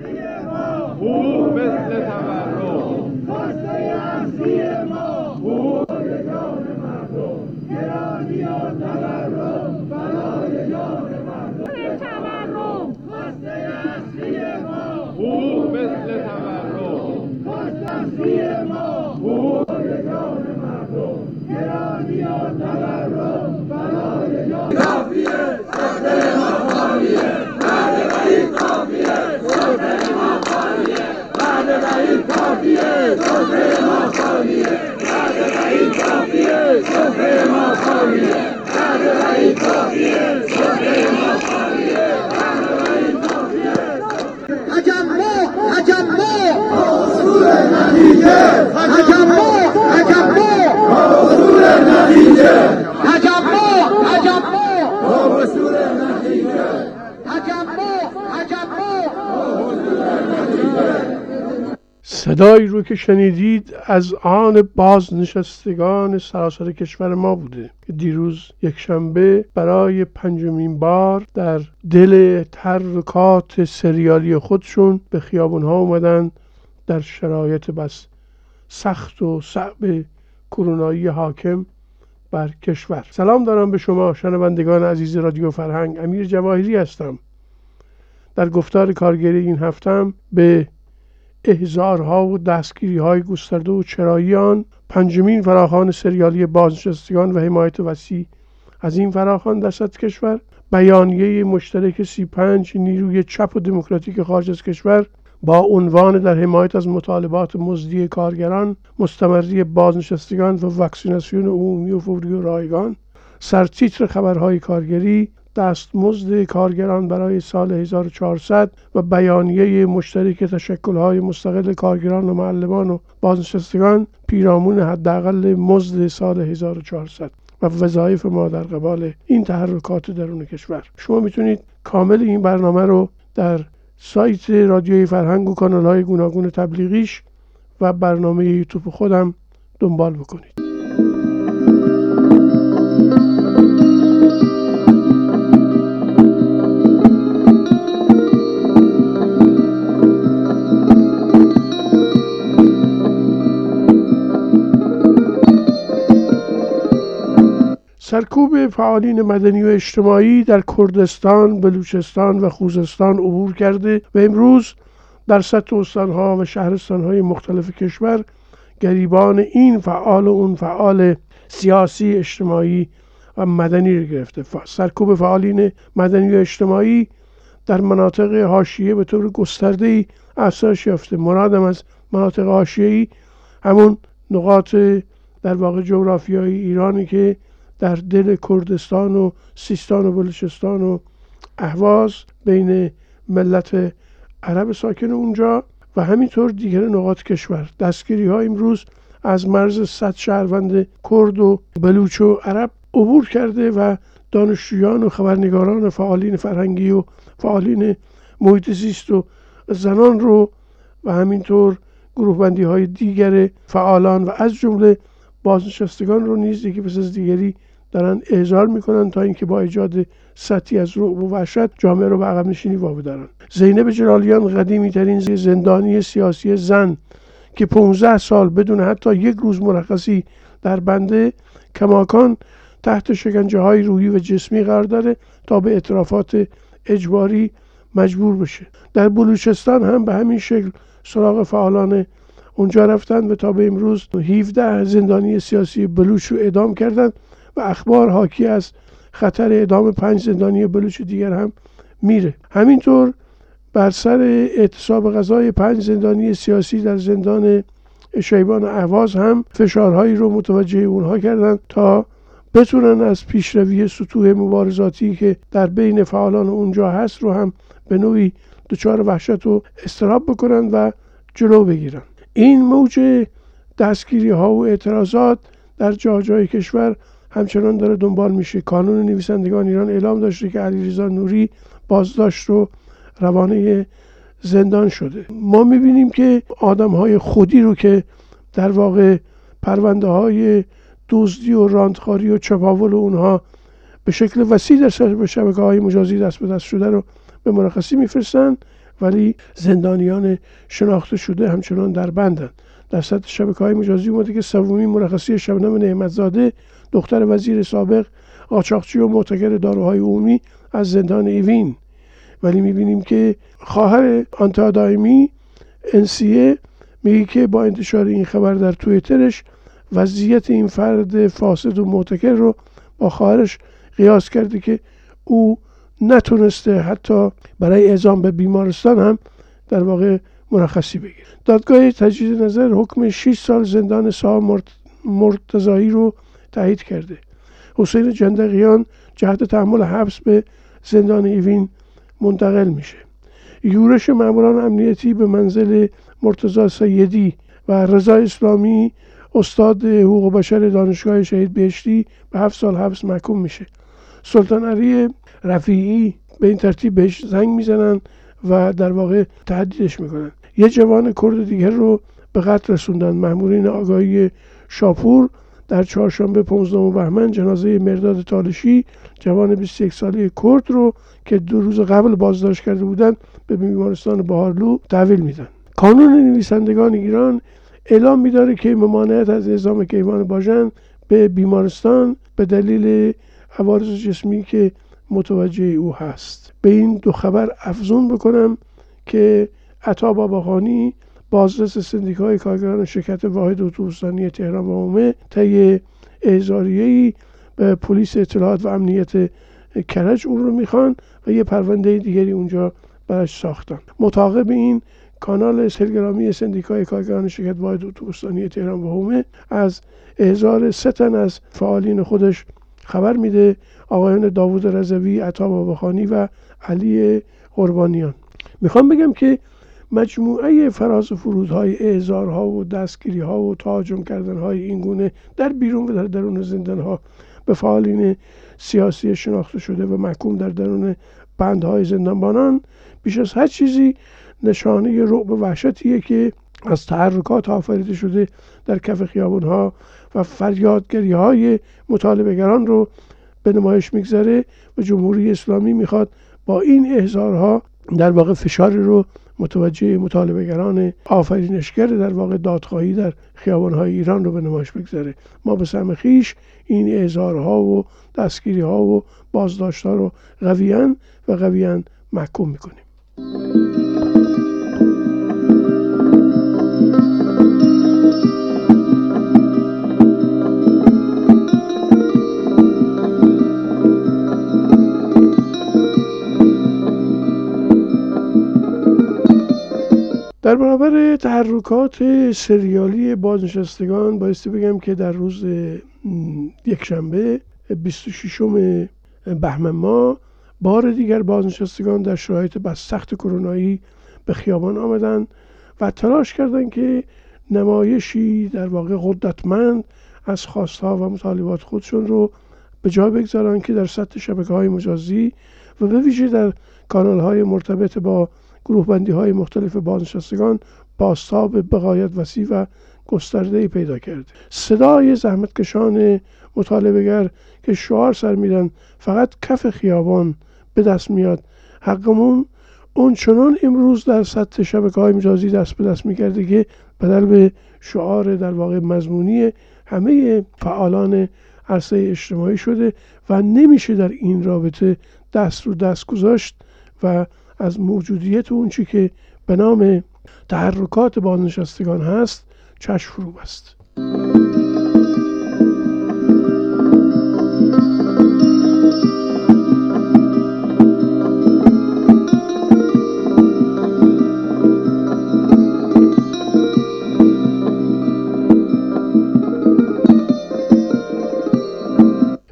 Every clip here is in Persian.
É o Aferin, aferin, aferin. صدایی رو که شنیدید از آن بازنشستگان سراسر کشور ما بوده که دیروز یکشنبه برای پنجمین بار در دل ترکات سریالی خودشون به خیابون ها اومدن در شرایط بس سخت و صعب کرونایی حاکم بر کشور. سلام دارم به شما شنوندگان عزیز رادیو فرهنگ. امیر جواهری هستم. در گفتار کارگری این هفتم به احزارها و دستگیری های گسترده و چرایی آن پنجمین فراخان سریالی بازنشستگان و حمایت وسیع. از این فراخان در سطح کشور بیانیه مشترک سی پنج نیروی چپ و دموکراتیک خارج از کشور با عنوان در حمایت از مطالبات مزدی کارگران مستمری بازنشستگان و واکسیناسیون عمومی و فوری و رایگان سرتیتر خبرهای کارگری دستمزد کارگران برای سال 1400 و بیانیه مشترک تشکلهای مستقل کارگران و معلمان و بازنشستگان پیرامون حداقل مزد سال 1400 و وظایف ما در قبال این تحرکات درون کشور. شما می‌تونید کامل این برنامه رو در سایت رادیوی فرهنگ و کانال های گوناگون تبلیغیش و برنامه یوتیوب خودم دنبال بکنید. فعالین مدنی و اجتماعی در کردستان، بلوچستان و خوزستان عبور کرده و امروز در سطح استانها و شهرستانهای مختلف کشور گریبان این فعال و اون فعال سیاسی اجتماعی و مدنی را گرفته. سرکوب فعالین مدنی و اجتماعی در مناطق حاشیه به طور گسترده ای افزایش یافته. مرادم از مناطق حاشیه‌ای همون نقاط در واقع جغرافیایی ایرانی که در دل کردستان و سیستان و بلوچستان و اهواز بین ملت عرب ساکن اونجا و همینطور دیگر نقاط کشور. دستگیری ها امروز از مرز صد شهروند کرد و بلوچ و عرب عبور کرده و دانشجویان و خبرنگاران و فعالین فرهنگی و فعالین محیط زیست و زنان رو و همینطور گروه بندی های دیگر فعالان و از جمله بازنشستگان رو نیز یکی پس از دیگری دارن احضار می‌کنن تا اینکه با ایجاد سطحی از رعب و وحشت جامعه رو به عقب نشینی وابدارن. زینب جلالیان قدیمی ترین زندانی سیاسی زن که 15 سال بدون حتی یک روز مرخصی در بنده کماکان تحت شکنجه های روحی و جسمی قرار داره تا به اعترافات اجباری مجبور بشه. در بلوچستان هم به همین شکل سراغ فعالان اونجا رفتن و تا به امروز 17 زندانی سیاسی بلوچ رو اعدام کردند. و اخبار حاکی از خطر اعدام پنج زندانی بلوچ دیگر هم میره. همینطور بر سر اعتصاب غذای پنج زندانی سیاسی در زندان شیبان اهواز هم فشارهایی رو متوجه اونها کردند تا بتونن از پیشروی سطوح مبارزاتی که در بین فعالان اونجا هست رو هم به نوعی دچار وحشت و استراب بکنن و جلو بگیرن این موج دستگیری ها و اعتراضات در جا جای کشور همچنان داره دنبال میشه. کانون نویسندگان ایران اعلام داشته که علیرضا نوری بازداشت رو روانه زندان شده. ما می‌بینیم که آدم های خودی رو که در واقع پرونده های دزدی و راندخاری و چپاول اونها به شکل وسیع در شبکه های مجازی دست به دست شده رو به مرخصی میفرستن ولی زندانیان شناخته شده همچنان در بندن. در سطح شبکه های مجازی اومده که سومین مرخصی شبنم نعمتزاده دختر وزیر سابق قاچاقچی و معتکر داروهای عمومی از زندان ایوین. ولی می‌بینیم که خواهر آنتا دائمی انسیه میگه که با انتشار این خبر در تویترش وضعیت این فرد فاسد و معتکر رو با خواهرش قیاس کرده که او نتونسته حتی برای اعزام به بیمارستان هم در واقع مرخصی بگیره. دادگاه تجدید نظر حکم 6 سال زندان سا مرتضایی رو تایید کرده. حسین جندقیان جهت تحمل حبس به زندان ایوین منتقل میشه. یورش ماموران امنیتی به منزل مرتزا سیدی و رضا اسلامی استاد حقوق بشر دانشگاه شهید بهشتی به هفت سال حبس محکوم میشه. سلطان علی رفیعی به این ترتیب بهش زنگ می‌زنن و در واقع تهدیدش می‌کنن. یه جوان کرد دیگر رو به قتل رسوندن. مامورین آگاهی شاپور در چهارشنبه 15 بهمن جنازه مرداد تالشی جوان 21 ساله کرد رو که دو روز قبل بازداشت کرده بودند به بیمارستان بهارلو تحویل میدن. کانون نویسندگان ایران اعلام میداره که ممانعت از اعزام کیوان باژن به بیمارستان به دلیل عوارض جسمی که متوجه او هست. به این دو خبر افزون بکنم که عطا باباخانی بازرس سندیکای کارگران شرکت واحد اتوبوسرانی تهران و عمومه طی اعزاریهای به پلیس اطلاعات و امنیت کرج اون رو می‌خوان و یه پرونده دیگری اونجا براش ساختن. مطابق این کانال تلگرامی سندیکای کارگران شرکت واحد اتوبوسرانی تهران و حومه از احضار سه تن از فعالین خودش خبر میده. آقایان داوود رضوی عطا باباخانی و علی قربانیان. می‌خوام بگم که مجموعه فراز و فرودهای اعزارها و دستگیری ها و تهاجم کردن های این گونه در بیرون و در درون زندان ها به فعالین سیاسی شناخته شده و محکوم در درون بندهای زندانبانان بیش از هر چیزی نشانه رعب و وحشتیه که از تحرکات آفریده شده در کف خیابون ها و فریادگری های مطالبهگران رو به نمایش می‌گذاره و جمهوری اسلامی می‌خواد با این احضارها در واقع فشاری رو متوجه مطالبهگران آفرینشگر در واقع دادخواهی در خیابانهای ایران رو به نمایش بگذاره. ما به سهم خیش این اعزارها و دستگیری ها و بازداشت ها رو قویان و قویان محکوم می‌کنیم. در برابر تحرکات سریالی بازنشستگان بایستی بگم که در روز یکشنبه 26 بهمن ما بار دیگر بازنشستگان در شرایط بس سخت کرونایی به خیابان آمدند و تلاش کردند که نمایشی در واقع قدرتمند از خواستها و مطالبات خودشون رو به جا بگذارن که در سطح شبکه های مجازی و به ویژه در کانال های مرتبط با گروه بندی های مختلف بازنشستگان باستاب بقایت وسیع و گسترده پیدا کرده صدای زحمتکشان مطالبهگر که شعار سر میدن فقط کف خیابان به دست میاد. حقمون اون چنان امروز در سطح شبکه های مجازی دست به دست می‌کرده که بدل به شعار در واقع مضمونی همه فعالان عرصه اجتماعی شده و نمیشه در این رابطه دست رو دست گذاشت و از موجودیت اون چی که به نام تحرکات بازنشستگان هست چشم فرو بست.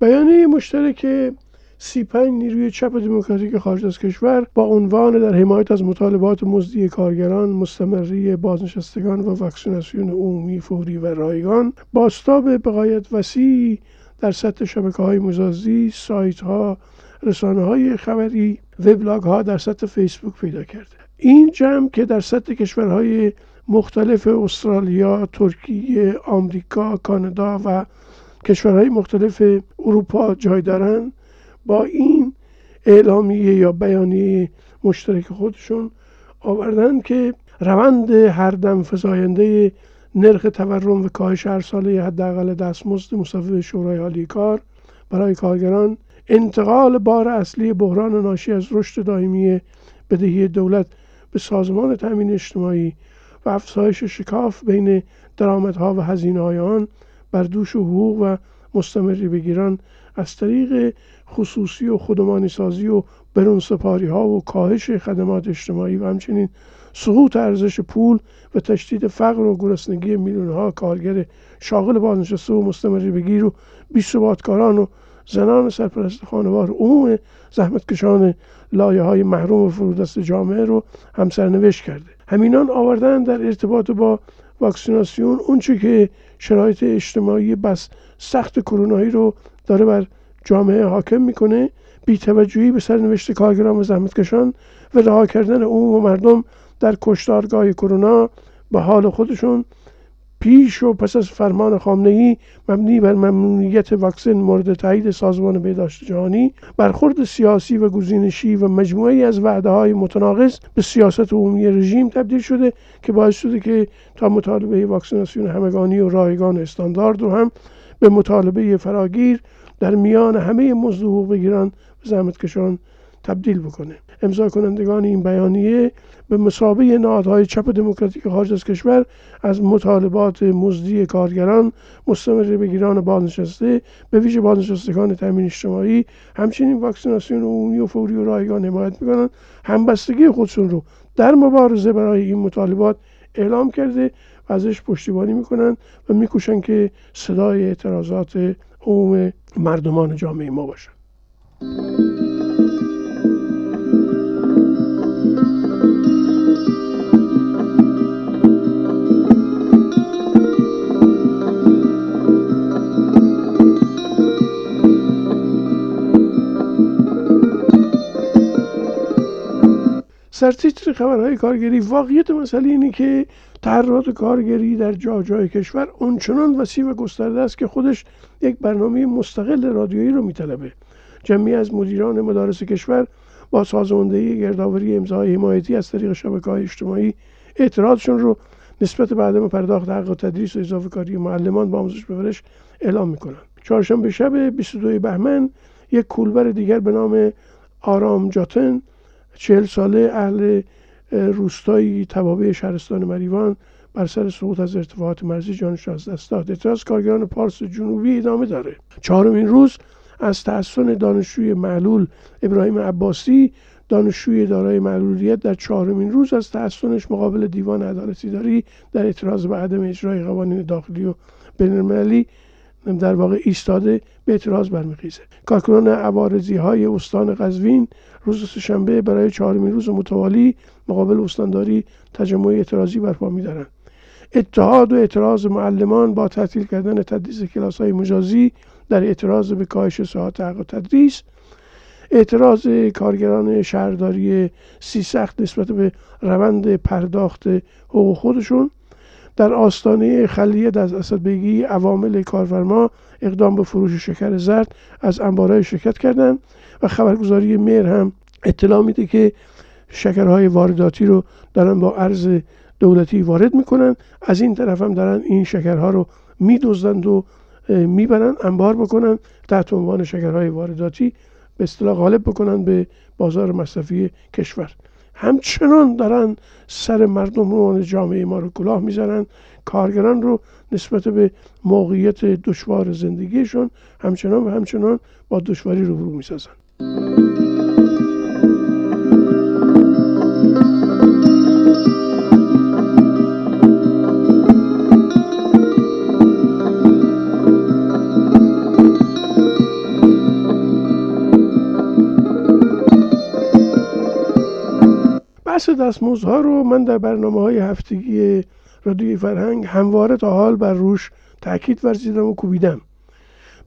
بیانیه مشترک سی پنج نیروی چپ دموکراتیک خارج از کشور با عنوان در حمایت از مطالبات مزدی کارگران مستمری بازنشستگان و واکسیناسیون عمومی فوری و رایگان. باستاب بقایت وسیع در سطح شبکه های مجازی سایت ها رسانه های خبری وبلاگ ها در سطح فیسبوک پیدا کرده. این جمع که در سطح کشورهای مختلف استرالیا، ترکیه، آمریکا، کانادا و کشورهای مختلف اروپا جای دارند با این اعلامیه یا بیانیه مشترک خودشون آوردن که روند هر دم فزاینده نرخ تورم و کاهش هر ساله حداقل دستمزد مصوب شورای عالی کار برای کارگران انتقال بار اصلی بحران ناشی از رشد دائمی بدهی دولت به سازمان تامین اجتماعی و افزایش شکاف بین درآمدها و هزینه های آن بر دوش حقوق و مستمری بگیران از طریق خصوصی و خودمانی سازی و برون سپاری ها و کاهش خدمات اجتماعی و همچنین سقوط ارزش پول و تشدید فقر و گرسنگی میلیون ها کارگر شاغل بازنشسته و مستمری بگیر و بیثباتکاران و زنان سرپرست خانوار عموم زحمتکشان لایه های محروم و فرودست جامعه رو همسرنوشت کرده. همینان آوردن در ارتباط با واکسیناسیون اونچه که شرایط اجتماعی بس سخت کرونایی رو داره بر جامعه حاکم می‌کنه بیتوجهی به سرنوشت کارگران و زحمتکشان و رها کردن عموم و مردم در کشتارگاه کرونا به حال خودشون. پیش و پس از فرمان خامنه ای مبنی بر ممنوعیت واکسن مورد تایید سازمان بهداشت جهانی برخورد سیاسی و گزینشی و مجموعی از وعده های متناقض به سیاست عمومی رژیم تبدیل شده که باعث شده که تا مطالبه واکسیناسیون همگانی و رایگان استاندارد رو هم به مطالبه فراگیر در میان همه مزد حقوق بگیران و زحمتکشان تبدیل بکنه. امضا کنندگان این بیانیه به مسابه نهادهای چپ دموکراتیک خارج از کشور از مطالبات مزدی کارگران مستمر بگیران بازنشسته به ویژه بازنشستگان تامین اجتماعی همچنین واکسیناسیون عمومی و فوری و رایگان حمایت می‌کنند. همبستگی خودشون رو در مبارزه برای این مطالبات اعلام کرده و ازش پشتیبانی می‌کنند و میکوشند که صدای اعتراضات عموم مردمان جامعه ما باشند سرتیتر خبرهای کارگری واقعیت مسئله اینه که تحرات کارگری در جا جای کشور اونچنان وسیع و گسترده است که خودش یک برنامه مستقل رادیویی رو میطلبه. جمعی از مدیران مدارس کشور با سازماندهی گردآوری امضای حمایتی از طریق شبکه های اجتماعی اعتراضشون رو نسبت به عدم پرداخت حق تدریس و اضافه کاری معلمان با آموزش پرورش اعلام می‌کنن چهارشنبه شب 22 بهمن یک کولبر دیگر به نام آرام جاتن چهل ساله اهل روستایی توابع شهرستان مریوان بر سر سقوط از ارتفاعات مرزی جانش از دست داد. اعتراض کارگران پارس جنوبی ادامه داره. چهارمین روز از تحسن دانشجوی معلول ابراهیم عباسی دانشجوی دارای معلولیت در چهارمین روز از تحسنش مقابل دیوان عدالتی داری در اعتراض به عدم اجرای قوانین داخلی و بینالمللی در واقع ایستاده به اعتراض برمیخیزه. کارکنان عوارضی های استان قزوین روز سهشنبه برای چهارمین روز متوالی مقابل استانداری تجمع اعتراضی برپا میدارند. اتحاد و اعتراض معلمان با تعطیل کردن تدریس کلاس های مجازی در اعتراض به کاهش ساعت حق تدریس اعتراض کارگران شهرداری سی سخت نسبت به روند پرداخت حقوق خودشون در آستانه خلیت از اسدبگی عوامل کارفرما اقدام به فروش شکر زرد از انبارهای شرکت کردند و خبرگزاری مهر هم اطلاع میده که شکرهای وارداتی رو دارن با ارز دولتی وارد می‌کنن. از این طرف هم دارن این شکرها رو میدزدند و می‌برن انبار بکنن تحت عنوان شکرهای وارداتی به اصطلاح غالب بکنن به بازار مصرفی کشور. همچنان دارن سر مردم رو جامعه ما رو کلاه می‌زنن. کارگران رو نسبت به موقعیت دشوار زندگیشون همچنان و همچنان با دشواری روبرو می‌سازن. دستمزدها رو من در برنامه های هفتگی رادیوی فرهنگ همواره تا حال بر روش تاکید ورزیدم و کوبیدم.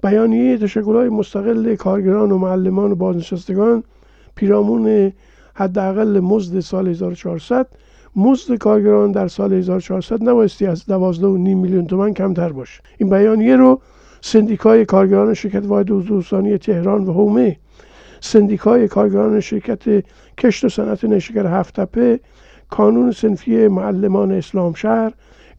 بیانیه های مستقل کارگران و معلمان و بازنشستگان پیرامون حداقل مزد سال 1400 مزد کارگران در سال 1400 نبایستی از 12.5 میلیون تومان کمتر باشه. این بیانیه رو سندیکای کارگران شرکت واحد دوستانی تهران و حومه سندیکای کارگران شرکت کشت و صنعت نشکر هفتپه کانون سنفی معلمان اسلام شهر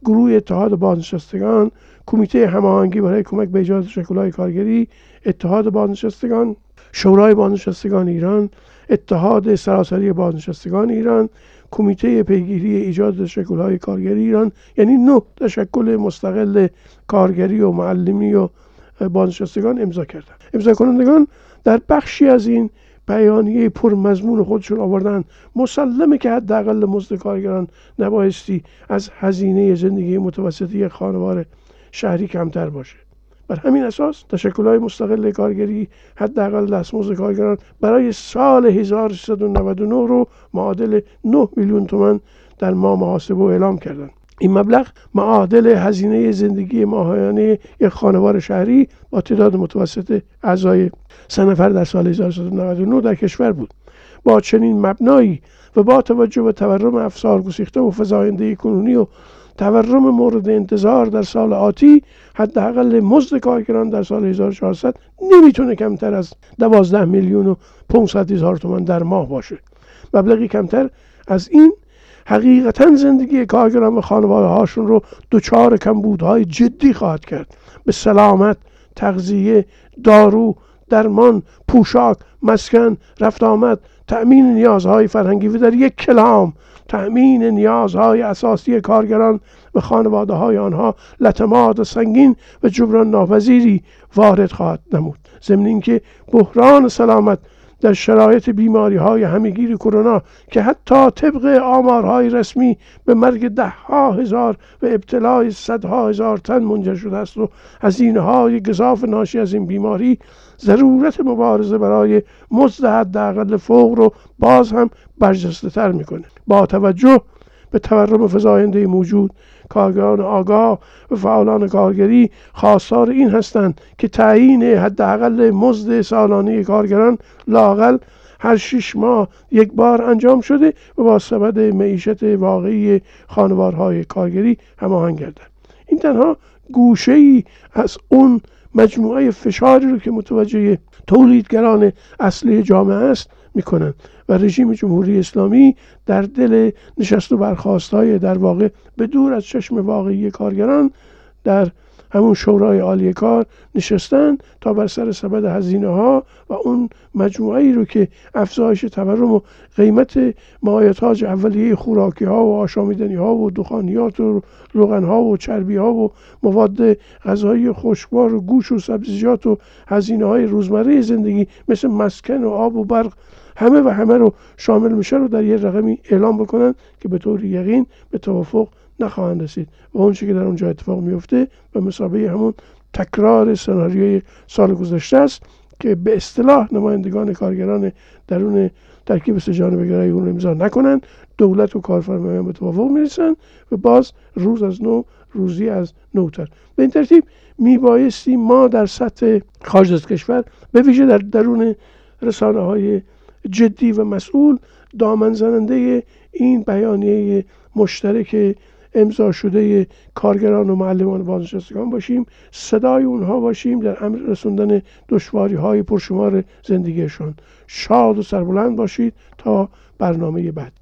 گروه اتحاد بازنشستگان کمیته هماهنگی برای کمک به ایجاد شکلهای کارگری اتحاد بازنشستگان شورای بازنشستگان ایران اتحاد سراسری بازنشستگان ایران کمیته پیگیری ایجاد شکلهای کارگری ایران یعنی نه تشکل مستقل کارگری و معلمی و بازنشستگان امضا کردن. امضا کنندگان در بخشی از این بیانیه پرمضمون خودشون آوردن. مسلمه که حداقل مزد کارگران نبایستی از هزینه زندگی متوسطی خانوار شهری کمتر باشه. بر همین اساس های مستقل کارگری حداقل دستمزد کارگران برای سال 1399 رو معادل 9 میلیون تومن در ما محاسبه و اعلام کردند. این مبلغ معادل هزینه زندگی ماهانه یک خانوار شهری با تعداد متوسط اعضای سه نفر در سال 1399 در کشور بود. با چنین مبنایی و با توجه به تورم افسار گسیخته و فزاینده کنونی و تورم مورد انتظار در سال آتی حداقل مزد کارگران در سال 1400 نمی‌تونه کمتر از 12 میلیون و 500 هزار تومان در ماه باشه. مبلغی کمتر از این حقیقتا زندگی کارگران و خانواده هاشون رو دچار کمبودهای جدی خواهد کرد. به سلامت تغذیه دارو درمان پوشاک مسکن رفت آمد تأمین نیازهای فرهنگی و در یک کلام تأمین نیازهای اساسی کارگران و خانواده های آنها لطمات سنگین و جبران ناپذیری وارد خواهد نمود. ضمن اینکه بحران سلامت در شرایط بیماری های همگیر کرونا که حتی طبق آمارهای رسمی به مرگ ده ها هزار و ابتلای صدها هزار تن منجر شده است و هزینه های گذاف ناشی از این بیماری ضرورت مبارزه برای مزد حداقل فوق رو باز هم برجسته تر می‌کنه. با توجه به تورم فزاینده موجود. کارگران آگاه و فعالان کارگری خواستار این هستند که تعیین حداقل مزد سالانه کارگران لاقل هر شش ماه یک بار انجام شده و با سبد معیشت واقعی خانوارهای کارگری هماهنگ گردد. این تنها گوشه ای از اون مجموعه فشاری رو که متوجه تولیدگران اصلی جامعه است می‌کنند. و رژیم جمهوری اسلامی در دل نشست و برخواست در واقع به دور از چشم واقعی کارگران در همون شورای عالی کار نشستن تا بر سر سبد هزینه ها و اون مجموعه ای رو که افزایش تورم و قیمت مایتاج اولیه خوراکی ها و آشامیدنی ها و دخانیات و روغن ها و چربی ها و مواد غذایی خوشبار و گوش و سبزیجات و هزینه های روزمره زندگی مثل مسکن و آب و برق همه و همه رو شامل میشه رو در یه رقمی اعلام بکنن که به طور یقین به توافق نخواهند رسید و اون که در اونجا اتفاق میفته به مسابقه همون تکرار سناریوی سال گذشته است که به اصطلاح نمایندگان کارگران درون ترکیب سجان بگرای اون امضا نکنند. دولت و کارفرمایان به توافق می‌رسن و باز روز از نو روزی از نوتر. به این ترتیب میبایستی ما در سطح خارج از کشور به ویژه در درون رسانه های جدی و مسئول دامن زننده این بیانیه مشترک امضا شده کارگران و معلمان بازنشستگان باشیم. صدای اونها باشیم در امر رسوندن دشواری های پرشمار زندگیشان. شاد و سربلند باشید تا برنامه بعد.